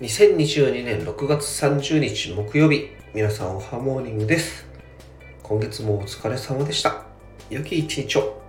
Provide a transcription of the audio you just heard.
2022年6月30日木曜日皆さんおはモーニングです。今月もお疲れ様でした。良き一日を。